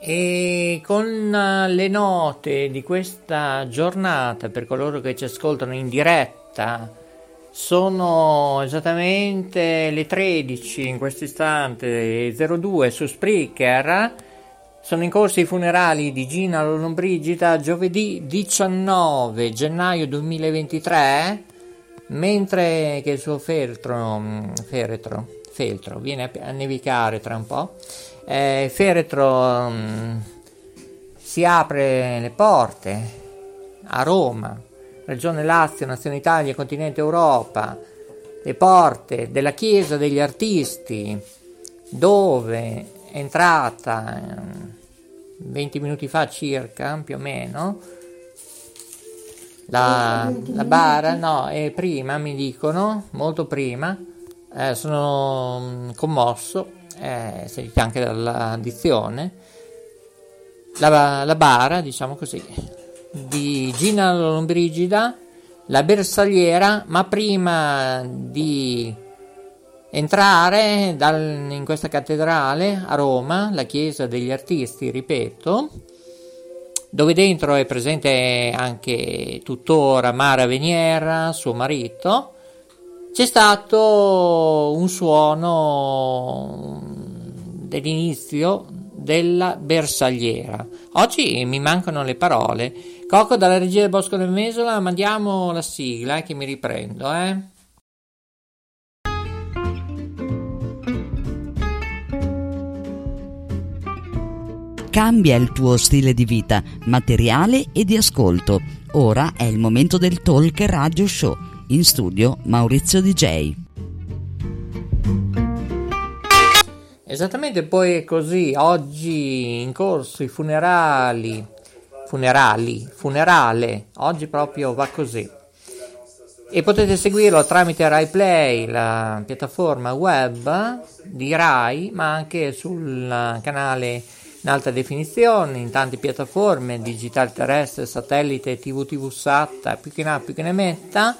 E con le note di questa giornata per coloro che ci ascoltano in diretta sono esattamente le 13 in questo istante 02 su Spreaker sono in corso i funerali di Gina Lollobrigida giovedì 19 gennaio 2023 mentre che il suo feltro, mm, feretro, feltro viene a nevicare tra un po' eh, feretro um, si apre le porte a Roma, Regione Lazio, Nazione Italia, Continente Europa, le porte della Chiesa degli Artisti, dove entrata 20 minuti fa circa, più o meno, la, la bara, no, è prima, mi dicono, molto prima, eh, sono mm, commosso eh, anche dalla dizione, la, la, bara, diciamo così, di Gina Lombrigida, la bersagliera, ma prima di entrare dal, in questa cattedrale a Roma, la chiesa degli artisti, ripeto, dove dentro è presente anche tuttora Mara Veniera, suo marito, c'è stato un suono dell'inizio della bersagliera. Oggi mi mancano le parole. Cocco dalla regia del Bosco del Mesola, mandiamo la sigla che mi riprendo, eh. Cambia il tuo stile di vita, materiale e di ascolto. Ora è il momento del Talk Radio Show in studio Maurizio DJ. Esattamente, poi è così. Oggi in corso i funerali, funerali, funerale. Oggi proprio va così. E potete seguirlo tramite Rai Play, la piattaforma web di Rai, ma anche sul canale in alta definizione, in tante piattaforme, digitale terrestre, satellite, TV, TV SAT, più che ne più che ne metta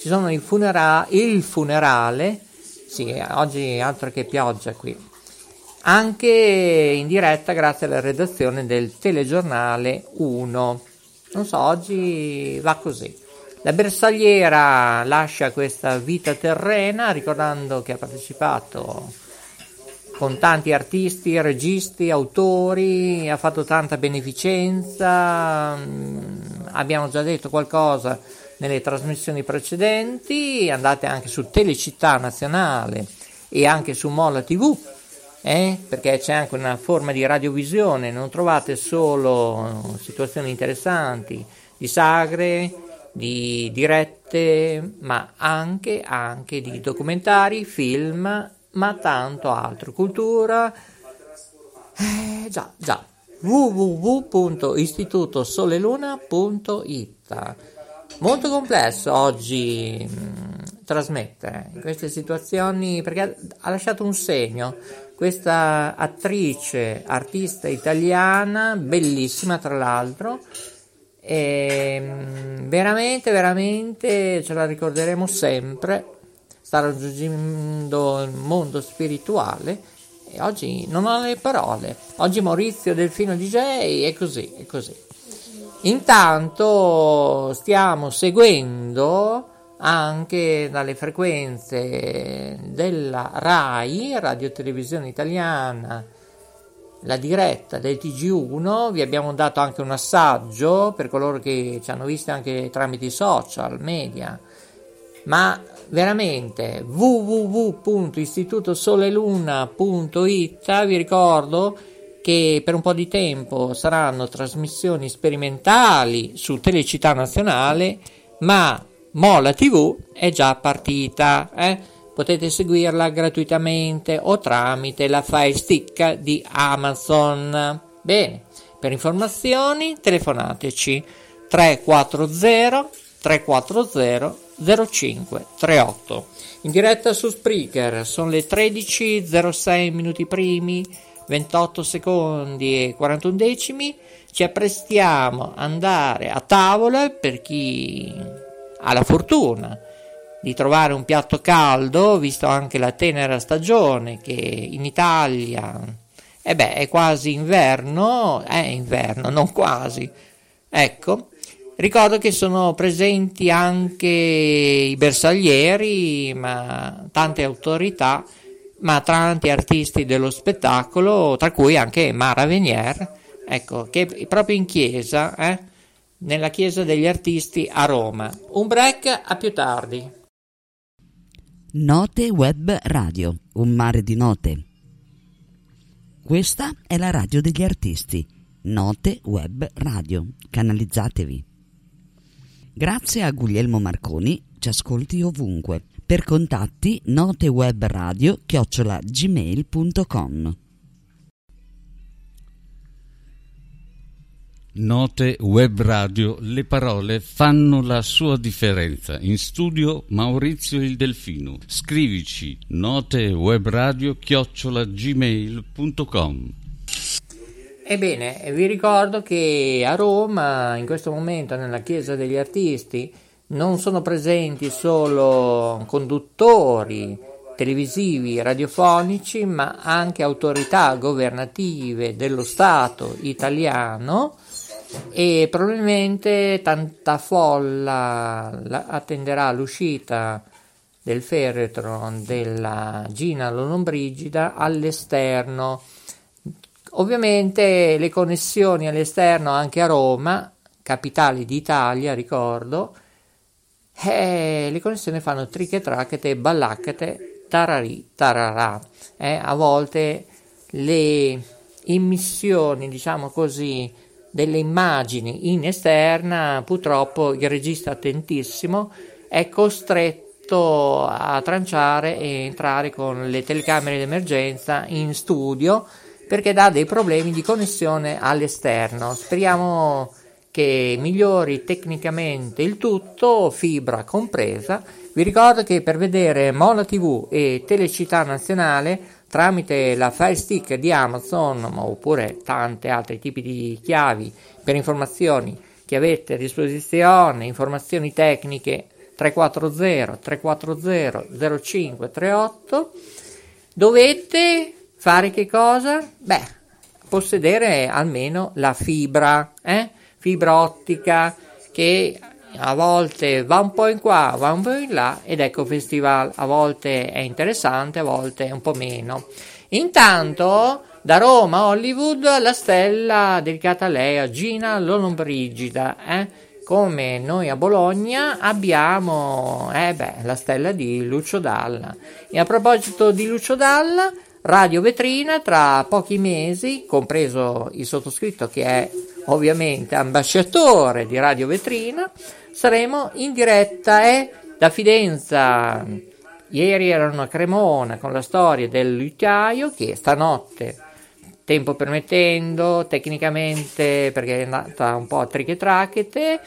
ci sono i funera- il funerale, sì, oggi altro che pioggia qui, anche in diretta grazie alla redazione del telegiornale 1. Non so, oggi va così. La bersagliera lascia questa vita terrena ricordando che ha partecipato con tanti artisti, registi, autori, ha fatto tanta beneficenza, mm, abbiamo già detto qualcosa nelle trasmissioni precedenti, andate anche su Telecittà Nazionale e anche su Molla TV, eh? perché c'è anche una forma di radiovisione, non trovate solo situazioni interessanti di sagre, di dirette, ma anche, anche di documentari, film, ma tanto altro. Cultura, eh, già, già, www.istitutosoleluna.it molto complesso oggi mh, mm, trasmettere in queste situazioni perché ha lasciato un segno. Questa attrice, artista italiana, bellissima tra l'altro, e mm, veramente, veramente ce la ricorderemo sempre, sta raggiungendo il mondo spirituale e oggi non ho le parole, oggi Maurizio Delfino DJ è così, è così. Intanto stiamo seguendo anche dalle frequenze della RAI, Radio Televisione Italiana, la diretta del TG1, vi abbiamo dato anche un assaggio per coloro che ci hanno visto anche tramite social media, ma veramente www.istitutosoleluna.it vi ricordo che per un po' di tempo saranno trasmissioni sperimentali su Telecità Nazionale, ma Mola TV è già partita. Eh? Potete seguirla gratuitamente o tramite la Fire Stick di Amazon. Bene, per informazioni telefonateci 340 340 0538. In diretta su Spreaker sono le 13.06 minuti primi 28 secondi e 41 decimi, ci apprestiamo ad andare a tavola per chi ha la fortuna di trovare un piatto caldo, visto anche la tenera stagione che in Italia eh beh, è quasi inverno, è inverno, non quasi. Ecco, ricordo che sono presenti anche i bersaglieri, ma tante autorità, ma tanti artisti dello spettacolo, tra cui anche Mara Venier, ecco, che proprio in chiesa, eh, nella chiesa degli artisti a Roma. Un break a più tardi. Note Web Radio, un mare di note. Questa è la radio degli artisti, Note Web Radio, canalizzatevi. Grazie a Guglielmo Marconi, ci ascolti ovunque. Per contatti notewebradio chiocciola gmail.com Note Web Radio, le parole fanno la sua differenza. In studio Maurizio il Delfino. Scrivici notewebradio chiocciola gmail.com Ebbene, vi ricordo che a Roma, in questo momento, nella Chiesa degli Artisti, non sono presenti solo conduttori televisivi, radiofonici, ma anche autorità governative dello Stato italiano e probabilmente tanta folla attenderà l'uscita del feretro della Gina Lollobrigida all'esterno. Ovviamente le connessioni all'esterno anche a Roma, capitale d'Italia, ricordo, eh, le connessioni fanno triche tracchete, ballaccate, tararì, tararà. Eh, a volte le immissioni, diciamo così, delle immagini in esterna, purtroppo il regista attentissimo è costretto a tranciare e entrare con le telecamere d'emergenza in studio perché dà dei problemi di connessione all'esterno. Speriamo che migliori tecnicamente il tutto, fibra compresa. Vi ricordo che per vedere Mola TV e Telecittà Nazionale tramite la Fire Stick di Amazon oppure tanti altri tipi di chiavi per informazioni che avete a disposizione, informazioni tecniche 340 340 0538 dovete fare che cosa? Beh, possedere almeno la fibra, eh? fibra ottica che a volte va un po' in qua, va un po' in là ed ecco Festival a volte è interessante, a volte è un po' meno. Intanto da Roma a Hollywood la stella dedicata a lei, a Gina Lollobrigida, eh? come noi a Bologna abbiamo eh beh, la stella di Lucio Dalla. E a proposito di Lucio Dalla, Radio Vetrina tra pochi mesi, compreso il sottoscritto che è ovviamente ambasciatore di Radio Vetrina, saremo in diretta eh, da Fidenza. Ieri erano a Cremona con la storia del lutiaio che stanotte, tempo permettendo, tecnicamente perché è andata un po' a triche trachete,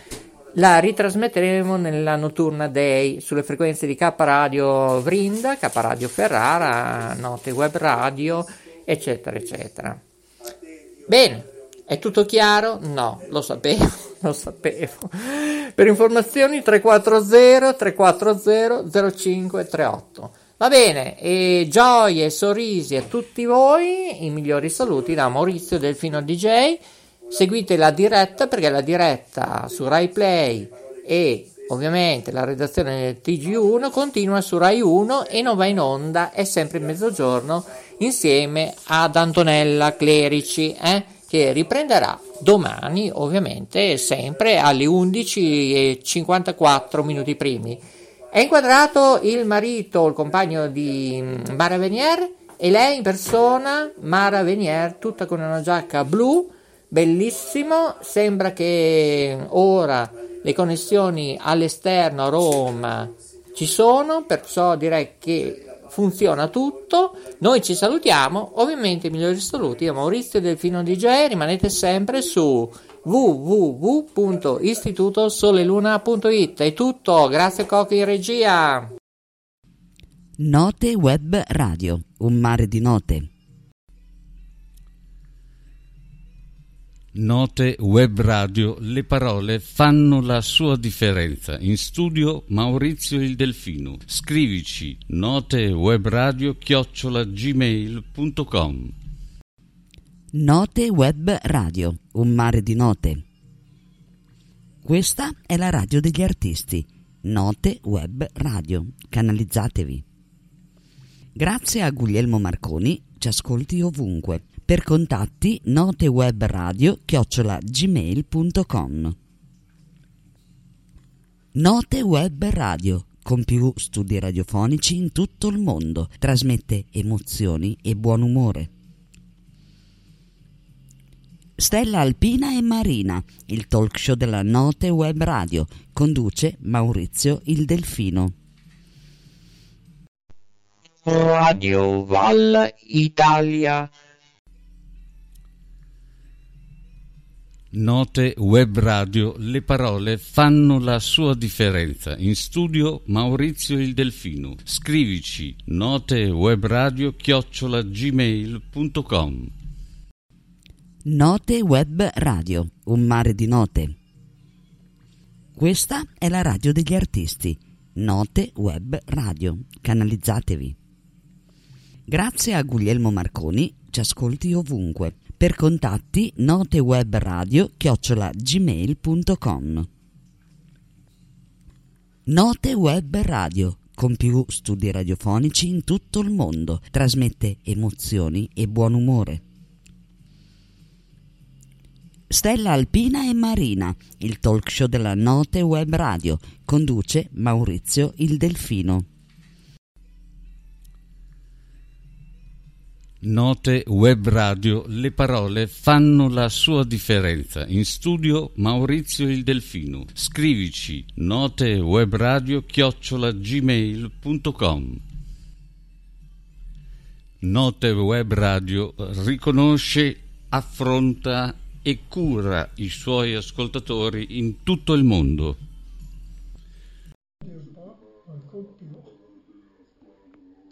la ritrasmetteremo nella notturna Day sulle frequenze di K Radio Vrinda, K Radio Ferrara, Note Web Radio, eccetera, eccetera. Bene, è tutto chiaro? No, lo sapevo, lo sapevo. Per informazioni 340 340 0538. Va bene, e gioie e sorrisi a tutti voi, i migliori saluti da Maurizio Delfino DJ. Seguite la diretta perché la diretta su Rai Play e ovviamente la redazione del TG1 continua su Rai 1 e non va in onda, è sempre in mezzogiorno insieme ad Antonella Clerici. Eh? che riprenderà domani, ovviamente, sempre alle 11.54 minuti primi. È inquadrato il marito, il compagno di Mara Venier e lei in persona, Mara Venier, tutta con una giacca blu, bellissimo, sembra che ora le connessioni all'esterno a Roma ci sono, perciò direi che funziona tutto. Noi ci salutiamo, ovviamente i migliori saluti a Maurizio Delfino DJ, rimanete sempre su www.istitutosoleluna.it. È tutto, grazie Cocchi in regia. Note Web Radio, un mare di note. Note Web Radio, le parole fanno la sua differenza. In studio Maurizio il Delfino. Scrivici notewebradio chiocciola gmail.com Note Web Radio, un mare di note. Questa è la radio degli artisti. Note Web Radio. Canalizzatevi. Grazie a Guglielmo Marconi, ci ascolti ovunque. Per contatti notewebradio chiocciola gmail.com Note Web Radio con più studi radiofonici in tutto il mondo. Trasmette emozioni e buon umore. Stella Alpina e Marina, il talk show della Note Web Radio, conduce Maurizio il Delfino. Radio Val Italia. Note Web Radio, le parole fanno la sua differenza. In studio Maurizio il Delfino. Scrivici notewebradio chiocciola gmail.com Note Web Radio, un mare di note. Questa è la radio degli artisti. Note Web Radio. Canalizzatevi. Grazie a Guglielmo Marconi, ci ascolti ovunque. Per contatti notewebradio chiocciola gmail.com Note Web Radio con più studi radiofonici in tutto il mondo. Trasmette emozioni e buon umore. Stella Alpina e Marina, il talk show della Note Web Radio, conduce Maurizio il Delfino. Note Web Radio, le parole fanno la sua differenza. In studio Maurizio il Delfino. Scrivici notewebradio chiocciola gmail.com Note Web Radio riconosce, affronta e cura i suoi ascoltatori in tutto il mondo.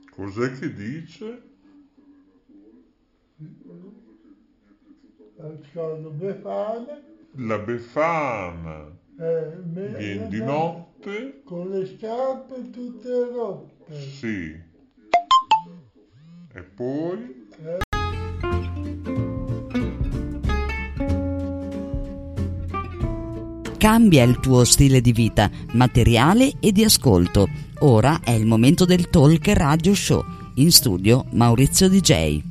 Cos'è che dice? Ascolto Befana, La Befana eh, viene di no, notte? con le scarpe tutte rotte. Sì. E poi? Cambia il tuo stile di vita, materiale e di ascolto. Ora è il momento del Talk Radio Show. In studio Maurizio DJ.